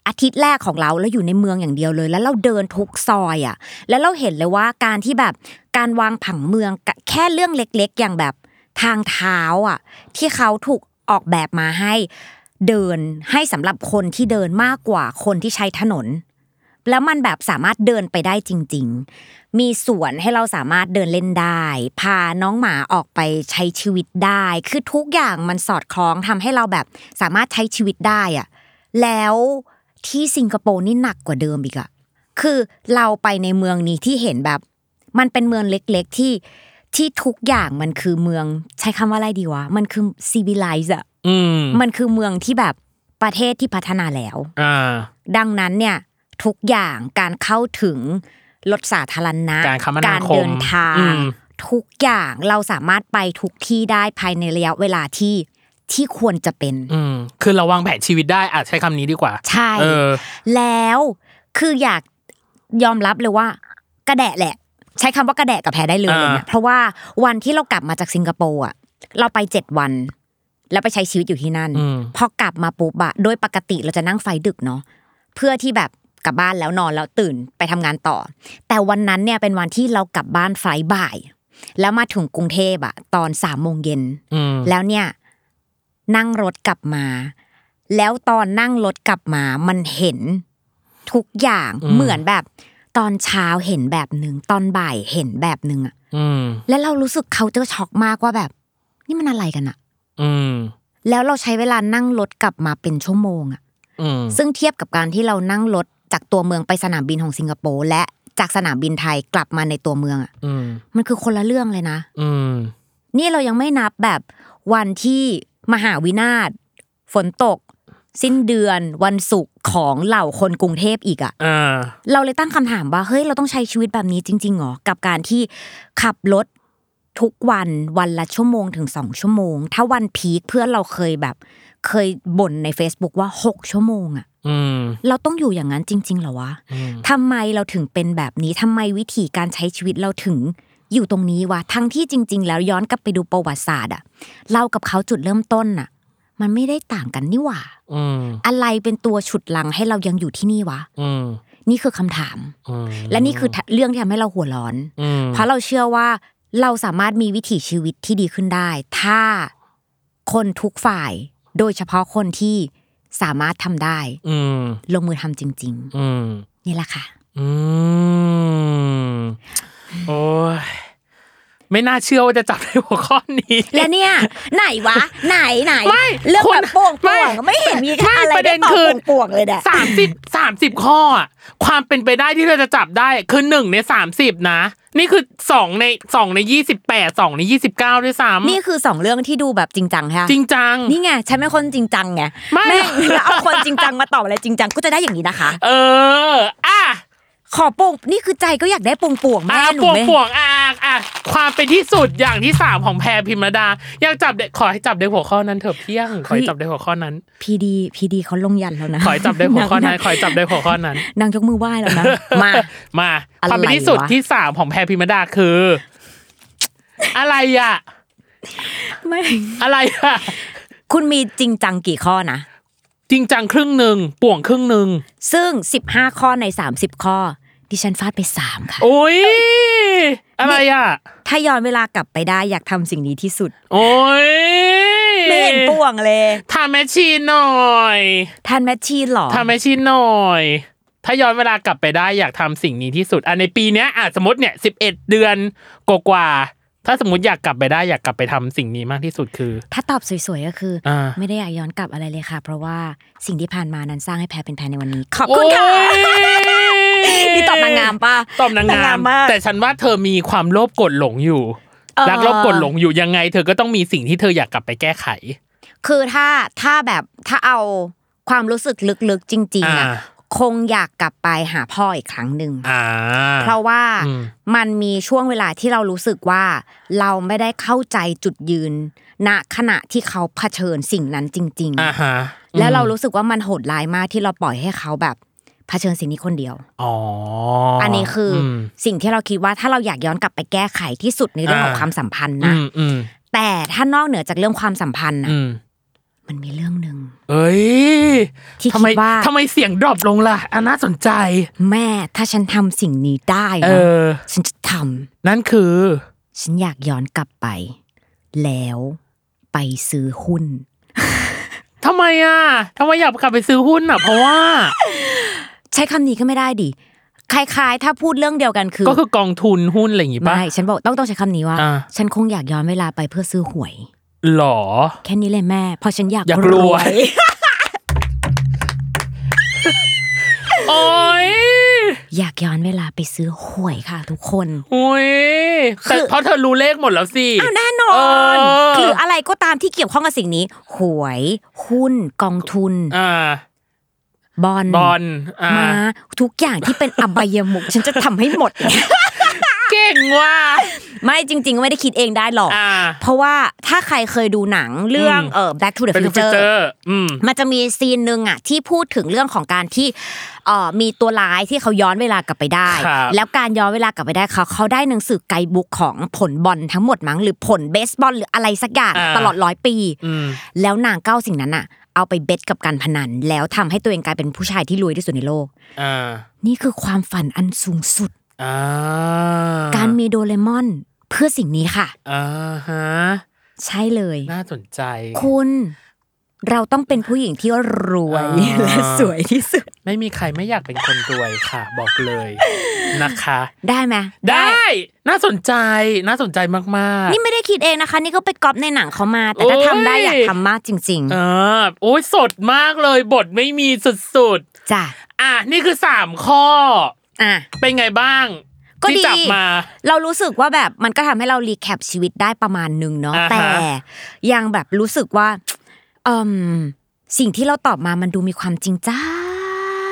อาทิตย์แรกของเราเราอยู่ในเมืองอย่างเดียวเลย แล้วเราเดินทุกซอยอะ แล้วเราเห็นเลยว่าการที่แบบการวางผังเมืองแค่เรื่องเล็ก ๆ อย่างแบบทางเท้าอะ ที่เขาถูกออกแบบมาให้เดินให้สำหรับคนที่เดินมากกว่าคนที่ใช้ถนน แล้วมันแบบสามารถเดินไปได้จริง ๆ มีสวนให้เราสามารถเดินเล่นได้ พาน้องหมาออกไปใช้ชีวิตได้ คือทุกอย่างมันสอดคล้องทำให้เราแบบสามารถใช้ชีวิตได้อะแล้ว ที่สิงคโปร์นี่หนักกว่าเดิมอีกอะคือเราไปในเมืองนี้ที่เห็นแบบ มันเป็นเมืองเล็กๆที่ที่ทุกอย่างมันคือเมืองใช้คำว่าอะไรดีวะ มันคือซีวิไลซ์อะอืมมันคือเมืองที่แบบประเทศที่พัฒนาแล้วอ่าดังนั้นเนี่ยทุกอย่างการเข้าถึงรถสาธารณะการคมนาคมเดินทาอืงมทุกอย่างเราสามารถไปทุกที่ได้ภายในระยะเวลาที่ ที่ควรจะเป็นอืมคือเราวางแผนชีวิตได้อาจใช้คำนี้ดีกว่า ใช่เออแล้วคืออยากยอมรับเลยว่ากระแดะแหละ ใช้คำว่ากระแดะกับแพ้ได้เลยอ่าอะไรเนี่ยเพราะว่าวันที่เรากลับมาจากสิงคโปร์อะเราไปเจ็ดวัน แล้วไปใช้ชีวิตอยู่ที่นั่นอืมพอกลับมาปุ๊บอะโดยปกติเราจะนั่งไฟดึกเนาะเพื่อที่แบบกลับบ้านแล้วนอนแล้วตื่นไปทำงานต่อ แต่วันนั้นเนี่ยเป็นวันที่เรากลับบ้านไฟล์บ่าย แล้วมาถึงกรุงเทพอะตอนสามโมงเย็นอืมแล้วเนี่ย นั่งรถกลับมา แล้วตอนนั่งรถกลับมามันเห็นทุกอย่างเหมือนแบบ ตอนเช้าเห็นแบบหนึ่งตอนบ่ายเห็นแบบหนึ่งอะอืมแล้วเรารู้สึกเขาเจอช็อกมากว่าแบบ นี่มันอะไรกันอะอืมแล้วเราใช้เวลานั่งรถกลับมาเป็นชั่วโมงอะอืมซึ่งเทียบกับการที่เรานั่งรถจากตัวเมืองไปสนามบินของสิงคโปร์และจากสนามบินไทยกลับมาในตัวเมืองอะอืมมันคือคนละเรื่องเลยนะอืมนี่เรายังไม่นับแบบวันที่ มหาวินาศฝนตก สิ้นเดือนวันศุกร์ของเหล่าคนกรุงเทพอีกอะอ่าเราเลยตั้งคำถามว่าเฮ้ยเราต้องใช้ชีวิตแบบนี้จริงๆหรอกับการที่ขับรถทุกวันวันละชั่วโมงถึงสองชั่วโมง ถ้าวันพีคเพื่อนเราเคยแบบเคยบ่นใน Facebook ว่าหกชั่วโมงอะอืมเราต้องอยู่อย่างนั้นจริงๆเหรอวะอืมทำไมเราถึงเป็นแบบนี้ทำไมวิธีการใช้ชีวิตเราถึง อยู่ตรงนี้วะทั้งที่จริง ๆ แล้วย้อนกลับไปดูประวัติศาสตร์อะเรากับเขาจุดเริ่มต้นน่ะมันไม่ได้ต่างกันนี่หว่าอืมอะไรเป็นตัวฉุดลังให้เรายังอยู่ที่นี่วะอืมนี่คือคำถามอืมและนี่คือเรื่องที่ทำให้เราหัวร้อนอืมเพราะเราเชื่อว่าเราสามารถมีวิถีชีวิตที่ดีขึ้นได้ ถ้าคนทุกฝ่าย โดยเฉพาะคนที่สามารถทำได้อืมลงมือทำจริงอืมๆนี่แหละค่ะอืม โอ้ยไม่น่าเชื่อว่าจะจับในหัวข้อนี้ และเนี่ย ไหนวะ ไหนไหนไม่เรื่องคุณแบบป่วงไม่ป่วงไม่เห็นมีไม่อะไรประเด็ได้นตอบคือป่วงๆเลยเนี่ยสามสิบสามสิบข้ออะความเป็นไปได้ที่เราจะจับได้คือหนึ่งในสามสิบนะ นี่คือสองในสองในยี่สิบแปดสองในยี่สิบเก้าด้วยซ้ำนี่คือสองเรื่องที่ดูแบบจริงจังใช่ไหมจริงจังนี่ไงฉันเป็นคนจริงจังไงไม่แม่งแล้วเอาคนจริงจังมาตอบอะไรจริงจังก็จะได้อย่างนี้นะคะ เอออะ ขอป่วงนี่คือใจก็อยากได้ป่วงป่วงๆแม่อะหนูป่วงไม่ป่วงอะอะอะความเป็นที่สุดอย่างที่สามของแพรพิมรดา อยากจับเด็กขอให้จับได้หัวข้อนั้นเถอะเพียงขอให้จับได้หัวข้อนั้น พีดีพีดีเขาลงยันแล้วนะขอให้จับได้หัวข้อนั้นางขอให้จับได้หัวข้อนั้น นางยกมือไหว้แล้วนะ มา มาอะไรความเป็นที่สุดวะ ที่สามของแพรพิมรดาคือ อะไรอะไม่ อะไรอะคุณมีจริงจังกี่ข้อนะ จริงจังครึ่งหนึ่งป่วงครึ่งหนึ่งซึ่ง 15 ข้อใน 30 ข้อ ดิฉันฟาดไป 3 ค่ะ โอ้ยอะไรอะ ถ้าย้อนเวลากลับไปได้อยากทำสิ่งนี้ที่สุด โอ้ยไม่เห็นป่วงเลย time machine หน่อย time machine เหรอ time machine หน่อย ถ้าย้อนเวลากลับไปได้อยากทำสิ่งนี้ที่สุดอะในปีเนี้ยอะสมมติเนี่ยสิบเอ็ดเดือนกว่าๆ ถ้าสมมติอยากกลับไปได้อยากกลับไปทำสิ่งนี้มากที่สุดคือ ถ้าตอบสวยๆก็คืออาไม่ได้อยากย้อนกลับอะไรเลยค่ะ เพราะว่าสิ่งที่ผ่านมานั้นสร้างให้แพ้เป็นแพ้ในวันนี้ ขอบคุณค่ะโอ้ยนี่ตอบนางงามปะตอบนางงามมากแต่ฉันว่าเธอมีความโลภกดหลงอยู่เออรักโลภกดหลงอยู่ยังไง เธอก็ต้องมีสิ่งที่เธออยากกลับไปแก้ไข คือถ้าถ้าแบบถ้าเอาความรู้สึกลึกๆจริงๆอะอ่า คงอยากกลับไปหาพ่ออีกครั้งหนึ่งอ่าเพราะว่าอืมมันมีช่วงเวลาที่เรารู้สึกว่า เราไม่ได้เข้าใจจุดยืน ณขณะที่เขาเผชิญสิ่งนั้นจริงอ่าฮะๆแล้วเรารู้สึกว่ามันโหดร้ายมากที่เราปล่อยให้เขาแบบเผชิญสิ่งนี้คนเดียว อ๋อ อัอันนี้คืออสิ่งที่เราคิดว่าถ้าเราอยากย้อนกลับไปแก้ไขที่สุดในเรื่องของอ่าความสัมพันธ์อืนะมอืมแต่ถ้านอกเหนือจากเรื่องความสัมพันธ์นะอื มมันมีเรื่องหนึ่งเอ้ยที่ทำไมคิดว่าทำไมเสียงดรอปลงล่ะอันน่าสนใจ แม่ถ้าฉันทำสิ่งนี้ได้เอนะอฉันจะทนั่นคือำฉันอยากย้อนกลับไป แล้วไปซื้อหุ้นทำไมอะทำไมอยากกลับไปซื้อหุ้นอะ เพราะว่า ใช้คำนี้ก็ไม่ได้ดิคล้ายๆ ถ้าพูดเรื่องเดียวกันคือ ก็คือกองทุนหุ้นอะไรอย่างงี้ป่ะไม่ฉันบอกต้องต้องใช้คำนี้ว่าอ่าฉันคงอยากย้อนเวลาไปเพื่อซื้อหวย หรอ แค่นี้เลยแม่เพราะฉันอยากอยากรวย โอ้ยอยากย้อนเวลาไปซื้อหวยค่ะ ทุกคนโอ้ยแต่คือเพราะเธอรู้เลขหมดแล้วสิอ้าวแน่นอนเออหรืออะไรก็ตามที่เกี่ยวข้องกับสิ่งนี้ หวย หุ้น กองทุนอ่าบอลบอลอ่ามาทุกอย่างที่เป็นอบายมุกฉันจะทำให้หมดเก่งว่ะไม่จริง ๆ ไม่ได้คิดเองได้หรอกอ่าเพราะว่าถ้าใครเคยดูหนังเรื่องอืมเอ่อ Back to the เป็นฟิวเจ Future อร์อืมมันจะมีซีนหนึ่งอะที่พูดถึงเรื่องของการที่เอ่อมีตัวร้ายที่เขาย้อนเวลากลับไปได้ครับแล้วการย้อนเวลากลับไปได้เขาเขาได้หนังสือไกด์บุ๊กของผลบอลทั้งหมดมั้งหรือผลเบสบอลหรืออะไรสักอย่างตลอดร้อยปีอืมแล้วนางเก้าสิ่งนั้นอะเอาไปเบสกับการพนัน แล้วทำให้ตัวเองกลายเป็นผู้ชายที่รวยที่สุดในโลกอ่านี่คือความฝันอันสูงสุดอ่า การมีโดเรมอนเพื่อสิ่งนี้ค่ะอ่าฮะใช่เลย น่าสนใจ คุณเราต้องเป็นผู้หญิงที่รวยอ่าและสวยที่สุด ไม่มีใครไม่อยากเป็นคนรวยค่ะ บอกเลยนะคะ ได้ไหมได้ น่าสนใจน่าสนใจมากๆ นี่ไม่ได้คิดเองนะคะ นี่ก็ไปก๊อปในหนังเขามา แต่ถ้าโอ้ยทำได้อยากทำมากจริงเออโอ้ยสดมากเลยบทไม่มีสุดๆจ้ะๆอะนี่คือสามข้อ อะเป็นไงบ้างก็ที่ดีจับมาเรารู้สึกว่าแบบมันก็ทำให้เรารีแคปชีวิตได้ประมาณนึงเนาะอ่าฮะแต่ยังแบบรู้สึกว่าเอืมสิ่งที่เราตอบมามันดูมีความจริงจั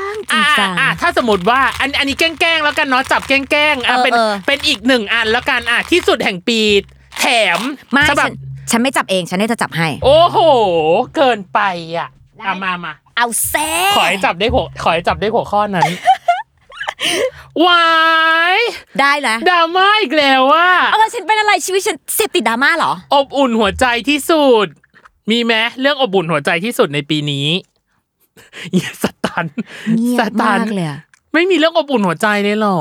งจริอะงจังอะถ้าสมมติว่าอันอันนี้แกล้งๆแล้วกันเนาะจับแกล้งๆอะเออเป็นเออเป็นอีกหนึ่งอันแล้วกันอะที่สุดแห่งปีแถมไม่ฉบัฉับนฉันไม่จับเองฉันให้เธอจับให้ โอ้โห เกินไปอะอะมามาเอาแซ่ขอให้จับได้หัวขอให้จับได้หัวข้อนั้น วายได้นะดราม่าอีกแล้วว่าเออฉันเป็นอะไรชีวิตฉันเสพติดดราม่าเหรอ อบอุ่นหัวใจที่สุด มีไหมเรื่องอบอุ่นหัวใจที่สุดในปีนี้อย่าสตันเงียสบตัมานกเลยอะไม่มีเรื่องอบอุ่นหัวใจเลยเหรอ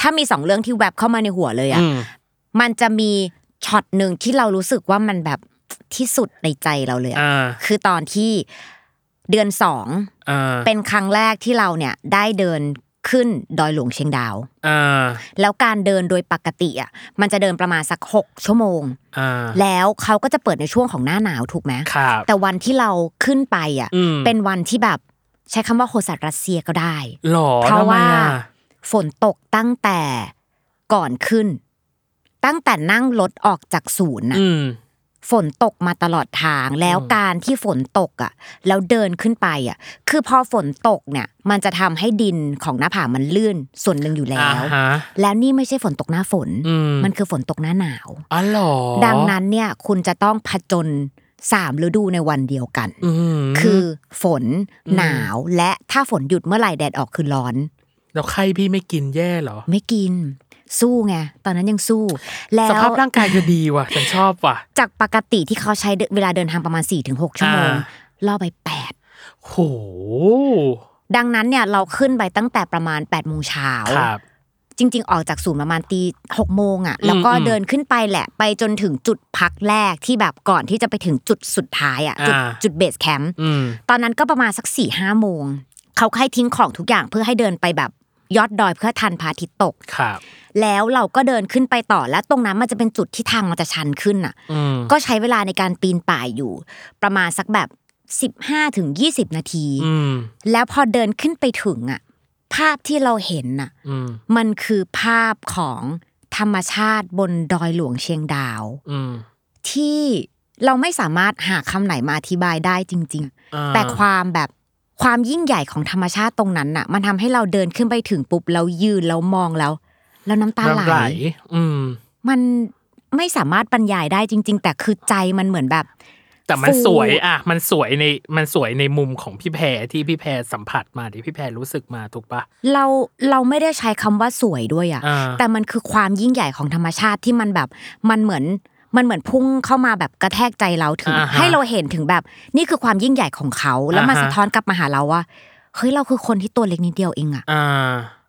ถ้ามีสองเรื่องที่แวบเข้ามาในหัวเลยอะอืมมันจะมีช็อตหนึ่งที่เรารู้สึกว่ามันแบบที่สุดในใจเราเลยอะอ่าคือตอนที่เดือนสองอ่าเป็นครั้งแรกที่เราเนี่ยได้เดิน ขึ้นดอยหลวงเชียงดาวอ่าแล้วการเดินโดยปกติอะมันจะเดินประมาณสักหกชั่วโมงอ่าแล้วเขาก็จะเปิดในช่วงของหน้าหนาวถูกไหมครับแต่วันที่เราขึ้นไปอะอืมเป็นวันที่แบบใช้คำว่าโคสัตรัสเซียก็ได้หรอเพราะทำไมว่าอะฝนตกตั้งแต่ก่อนขึ้น ตั้งแต่นั่งรถออกจากศูนย์น่ะอืม ฝนตกมาตลอดทางแล้วการที่ฝนตกอะแล้วเดินขึ้นไปอะคือพอฝนตกเนี่ยมันจะทำให้ดินของหน้าผามันลื่นส่วนหนึ่งอยู่แล้อ่าวฮะแล้วนี่ไม่ใช่ฝนตกหน้าฝนอืมมันคือฝนตกหน้าหนาวอ๋อเหรอดังนั้นเนี่ยคุณจะต้องผจญสามฤดูในวันเดียวกันอืมคือฝนอืมหนาวและถ้าฝนหยุดเมื่อไหร่แดดออกคือร้อนแล้วใครพี่ไม่กินแย่เหรอ ไม่กิน สู้ไงตอนนั้นยังสู้ แล้สวภาพร่างกายจะดีว่ะฉันชอบว่ะ จากปกติที่เขาใช้เวลาเดินทางประมาณ4ี่ถึงหชั่วโมงอ่าล่อไปแปดโหดังนั้นเนี่ยเราขึ้นไปตั้งแต่ประมาณ8ปดโมงเช้าครับจริง ๆ ออกจากศูนย์ประมาณตีหกโมงอะ แล้วก็อืมเดินขึ้นไปแหละ ไปจนถึงจุดพักแรกที่แบบก่อนที่จะไปถึงจุดสุดท้ายอะ จุดอ่าจุดเบสแคมป์อืมตอนนั้นก็ประมาณสักสี่ห้าโมงเขาให้ทิ้งของทุกอย่างเพื่อให้เดินไปแบบ ยอดดอยเพื่อทันพระอาทิตย์ตกครับ แล้วเราก็เดินขึ้นไปต่อแล้วตรงนั้นมันจะเป็นจุดที่ทางมันจะชันขึ้นอะอืมก็ใช้เวลาในการปีนป่ายอยู่ ประมาณสักแบบ15ถึง20นาทีอืมแล้วพอเดินขึ้นไปถึงอะ ภาพที่เราเห็นน่ะอืมมันคือภาพของธรรมชาติบนดอยหลวงเชียงดาวอืมที่เราไม่สามารถหาคำไหนมาอธิบายได้จริงอ่าๆแต่ความแบบ ความยิ่งใหญ่ของธรรมชาติตรงนั้นน่ะ มันทำให้เราเดินขึ้นไปถึงปุ๊บเรายืนแล้วมองแล้ว แล้วน้ำตาไหลน้ำไหลอืม มันไม่สามารถบรรยายได้จริง ๆ แต่คือใจมันเหมือนแบบ แต่มันฟูสวยอะ มันสวยในมันสวยในมุมของพี่แพรที่พี่แพรสัมผัสมาที่พี่แพรรู้สึกมาถูกปะเราเราไม่ได้ใช้คำว่าสวยด้วยอะอ่าแต่มันคือความยิ่งใหญ่ของธรรมชาติที่มันแบบ มันเหมือน มันเหมือนพุ่งเข้ามาแบบกระแทกใจเราถึงอ่าฮะให้เราเห็นถึงแบบนี่คือความยิ่งใหญ่ของเขา แล้วมันอ่าฮะสะท้อนกลับมาหาเราว่าเฮ้ยเราคือคนที่ตัวเล็กนิดเดียวเองอะอ่า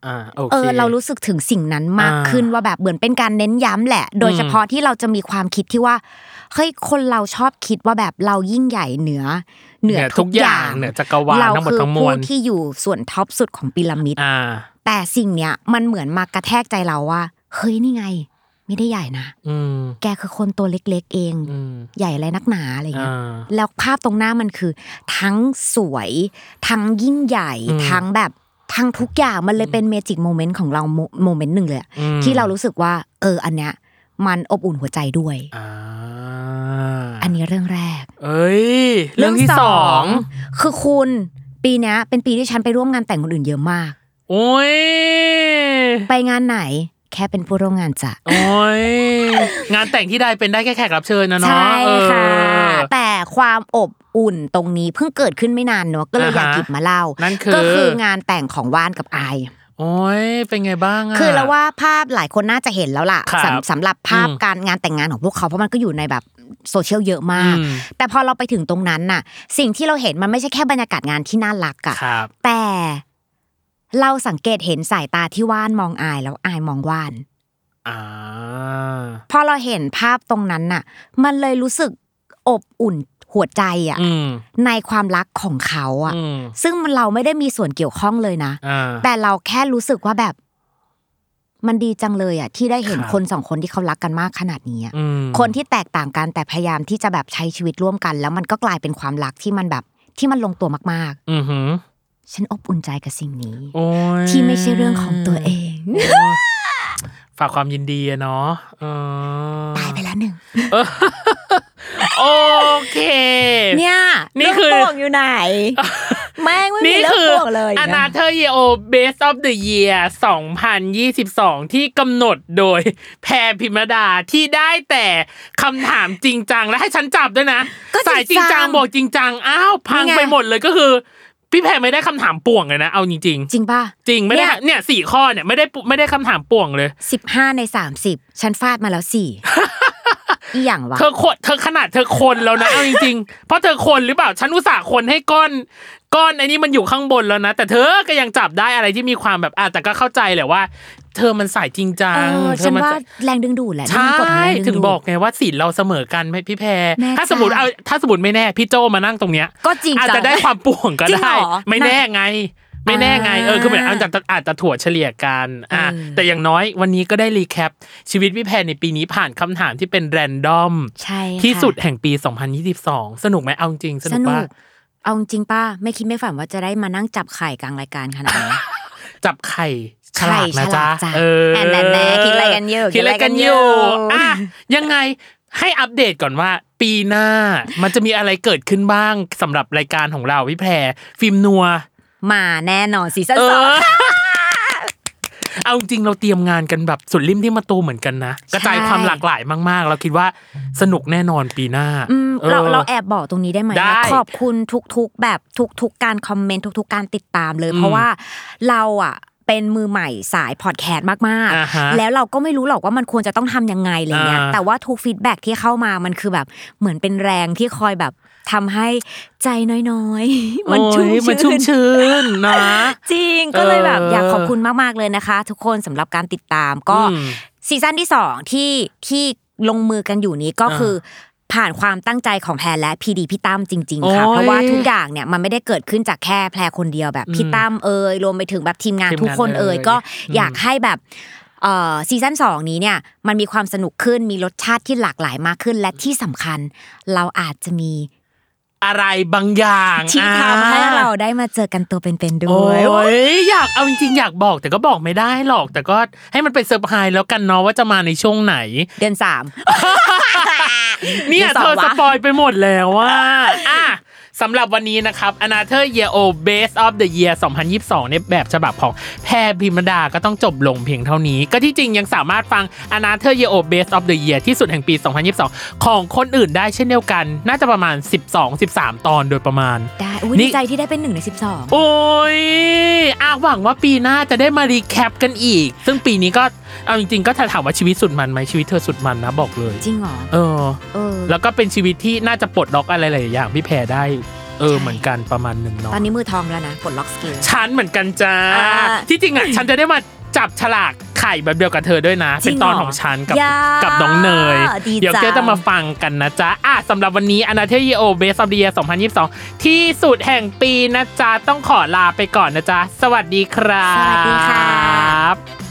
อ่าโอเคเออเรารู้สึกถึงสิ่งนั้นมากอ่าขึ้นว่าแบบเหมือนเป็นการเน้นย้ำแหละ โดยเฉพาะที่เราจะมีความคิดที่ว่าเฮ้ยคนเราชอบคิดว่าแบบเรายิ่งใหญ่เหนือ เหนือทุกอย่างเหนือจักรวาลเราทั้งหมดคือทั้งมผู้วลที่อยู่ส่วนท็อปสุดของพีระมิดอ่าแต่สิ่งเนี้ยมันเหมือนมากระแทกใจเราว่าเฮ้ยนี่ไง ไม่ได้ใหญ่นะอืมแกคือคนตัวเล็ก ๆ เองอืมใหญ่อะไรนักหนาอะไรเงี้ยอ่าแล้วภาพตรงหน้ามันคือ ทั้งสวย ทั้งยิ่งใหญ่อืมทั้งแบบทั้งทุกอย่างมันเลยเป็น magic moment ของเรา moment หนึ่งเลยอะอืมที่เรารู้สึกว่า เออ อันเนี้ย มันอบอุ่นหัวใจด้วยอ่าอันนี้เรื่องแรก เอ้ย เรื่องที่สองคือคุณปีเนี้ยเป็นปีที่ฉันไปร่วมงานแต่งคนอื่นเยอะมาก โอ้ย ไปงานไหน แค่เป็นผู้ร่วมงานจ้ะโอ้ยงานแต่งที่ใดเป็นได้แค่แขกรับเชิญนะเนาะใช่ค่ะเออแต่ความอบอุ่นตรงนี้เพิ่งเกิดขึ้นไม่นานเนอะก็เลยอยากอ่าฮะหยิบมาเล่านั่นคือก็คืองานแต่งของว่านกับไอายโอ้ยเป็นไงบ้างอะคือแล้วว่าภาพหลายคนน่าจะเห็นแล้วล่ะครับสำสำหรับภาพอืมการงานแต่งงานของพวกเขาเพราะมันก็อยู่ในแบบโซเชียลเยอะมากอืมแต่พอเราไปถึงตรงนั้นน่ะ สิ่งที่เราเห็นมันไม่ใช่แค่บรรยากาศงานที่น่ารักอะครับแต่ เราสังเกตเห็นสายตาที่ว่านมองอายแล้วอายมองว่านอ่าพอเราเห็นภาพตรงนั้นน่ะ มันเลยรู้สึกอบอุ่นหัวใจอะอืมในความรักของเขาอะอืมซึ่งมันเราไม่ได้มีส่วนเกี่ยวข้องเลยนะอ่าแต่เราแค่รู้สึกว่าแบบ มันดีจังเลยอะที่ได้เห็นครับคนสองคนที่เขารักกันมากขนาดนี้อะอืมคนที่แตกต่างกันแต่พยายามที่จะแบบใช้ชีวิตร่วมกัน แล้วมันก็กลายเป็นความรักที่มันแบบที่มันลงตัวมากอือหือๆ ฉันอบอุ่นใจกับสิ่งนี้โอ้ยที่ไม่ใช่เรื่องของตัวเอง ฝากความยินดีอะเนาะเออตายไปแล้วหนึ่งโอเค เนี่ยนี่คือเรื่องป่วงอยู่ไหน แม่งไม่มีนี่เรื่องคือป่วงเลยอนะนาเธอร์เยโอ Best of the Year 2022ที่กำหนดโดยแพรพิมรดาที่ได้แต่คำถามจริงจังและให้ฉันจับด้วยนะก็สายจริงจังบอกจริงจัง อ้าว พังนี่ไงไปหมดเลยก็คือ พี่แพรไม่ได้คำถามป่วงเลยนะเอาจริงจริงป่ะๆจริงไม่ได้เนี่ยเนี่ยสี่ข้อเนี่ยไม่ได้ปุไม่ได้คำถามป่วงเลยสิบห้าในสามสิบฉันฟาดมาแล้วสี่อีหยังวะเธอคนเธอขนาดเธอคนแล้วนะเอาจริงๆเพราะเธอคนหรือเปล่าฉันอุตส่าห์คนให้ก้อนก้อนไอ้นี่มันอยู่ข้างบนแล้วนะ แต่เธอก็ยังจับได้อะไรที่มีความแบบอะแต่ก็เข้าใจแหละว่า เธอมันสายจริงจัเองอเธฉัอนมัว่าสายแรงดึงดูดแหละใช่นี่มันกดแรงดึถึงดูดบอกไงว่าสินเราเสมอกันไหมพี่แพรแม่ถ้าสมมติจ้าเอาถ้าสมมติไม่แน่พี่โจมานั่งตรงเนี้ยก็จริงอาจจัจะงได้ความป่วงก็จริงได้เหรอไม่แน่ไงไม่แน่ไงเออคือเหมือนอาจจะอาจจะถั่วเฉลี่ยกันอะเออแต่อย่างน้อยวันนี้ก็ได้ recap ชีวิตพี่แพรในปีนี้ผ่านคำถามที่เป็น random ใช่ค่ะที่สุดแห่งปี 2022 สนุกไหมเอาจริงสสนุกนุปะกเอาจริงป้าไม่คิดไม่ฝันว่าจะได้มานั่งจับไข่กลางรายการขนาดนี้จับไข่ ฉลากนะจ๊ะไข่ฉจ๊ะลากจ้ะเออแอนแอนแอนคิดอะไรกันอยู่คิดอะไรกันอยู่คิดอะไรกันอยู่อะยังไงให้อัปเดตก่อนว่า ปีหน้ามันจะมีอะไรเกิดขึ้นบ้างสำหรับรายการของเราพี่แพรฟิล์มนัว มาแน่นอนซีซั่นเอสองอเอาจริงเราเตรียมงานกันแบบสุดลิ่มทิ่มประตูเหมือนกันนะกระจายความหลากหลายมากๆ เราคิดว่าสนุกแน่นอนปีหน้าอืมเราออเราแอบบอกตรงนี้ได้ไหมได้ขอบคุณทุกๆแบบทุกๆการคอมเมนต์ทุก ๆ การติดตามเลยอืมเพราะว่าเราอะ เป็นมือใหม่สายพอดแคสต์มากอ่าฮะๆแล้วเราก็ไม่รู้หรอกว่ามันควรจะต้องทำยังไงอะไรเงี้ยอ่าแต่ว่าทุก feedback ที่เข้ามามันคือแบบเหมือนเป็นแรงที่คอยแบบทำให้ใจน้อยๆ มันชุ่มโอ้ยมันชุ่มชื่นชื้นนะจริงก็เลยแบบเอออยากขอบคุณมากๆเลยนะคะ ทุกคนสำหรับการติดตามก็อืมซีซั่นที่สองที่ที่ลงมือกันอยู่นี้ก็อ่าคือ ผ่านความตั้งใจของแพรและ PD พี่ตั้มจริง ๆ ค่ะโอ้ยเพราะว่าทุกอย่างเนี่ยมันไม่ได้เกิดขึ้นจากแค่แพรคนเดียวแบบพี่ตั้มเอ่ยรวมไปถึงแบบทีมงานทีมงานทุกคนเอ่ยเอ่ยก็อืมอยากให้แบบเอ่อซีซั่นสองนี้เนี่ยมันมีความสนุกขึ้นมีรสชาติที่หลากหลายมากขึ้น และที่สำคัญเราอาจจะมีอะไรบางอย่างที่อ่าทำให้เราได้มาเจอกันตัวเป็นๆด้โอ้วยยอยากเอาจริงๆอยากบอกแต่ก็บอกไม่ได้หรอก แต่ก็ให้มันเป็นเซอร์ไพรส์แล้วกันเนาะว่าจะมาในช่วงไหน เดือนสาม เนี่ยเดี๋ยวสเธองอวะสปอยไปหมดแล้วว่าอะสำหรับวันนี้นะครับ Another Year O Best of the Year 2022 ในแบบฉบับของแพรพิมดาก็ต้องจบลงเพียงเท่านี้ ก็ที่จริงยังสามารถฟัง Another Year O Best of the Year ที่สุดแห่งปี 2022 ของคนอื่นได้เช่นเดียวกัน น่าจะประมาณ 12-13 ตอนโดยประมาณ ได้อุ้ยนี่ดีใจที่ได้เป็นหนึ่งในสิบสองโอ้ยอาหวังว่าปีหน้าจะได้มารีแคปกันอีก ซึ่งปีนี้ก็ เอาจริงๆ ก็ถ้าถามว่าชีวิตสุดมันไหมชีวิตเธอสุดมันนะบอกเลย จริงเหรอ เออ เออ แล้วก็เป็นชีวิตที่น่าจะปลดล็อกอะไรหลายๆอย่างพี่แพรได้ เออ ใช่ เหมือนกันประมาณหนึ่งเนาะตอนนี้มือทองแล้วนะปลดล็อกสกิล ฉันเหมือนกันจ้า อ่าที่จริงอะ ฉันจะได้มาจับฉลากไข่แบบเดียวกับเธอด้วยนะ จริเป็นงตอนเหรอของฉันกับยากับน้องเนย ดีเดี๋ยวจัง เจ๊จะมาฟังกันนะจ๊ะอะสำหรับวันนี้อนาเทยโอเบสออฟเดีย2022 ที่สุดแห่งปีนะจ๊ะ ต้องขอลาไปก่อนนะจ๊ะ สวัสดีครับ สวัสดีค่ะ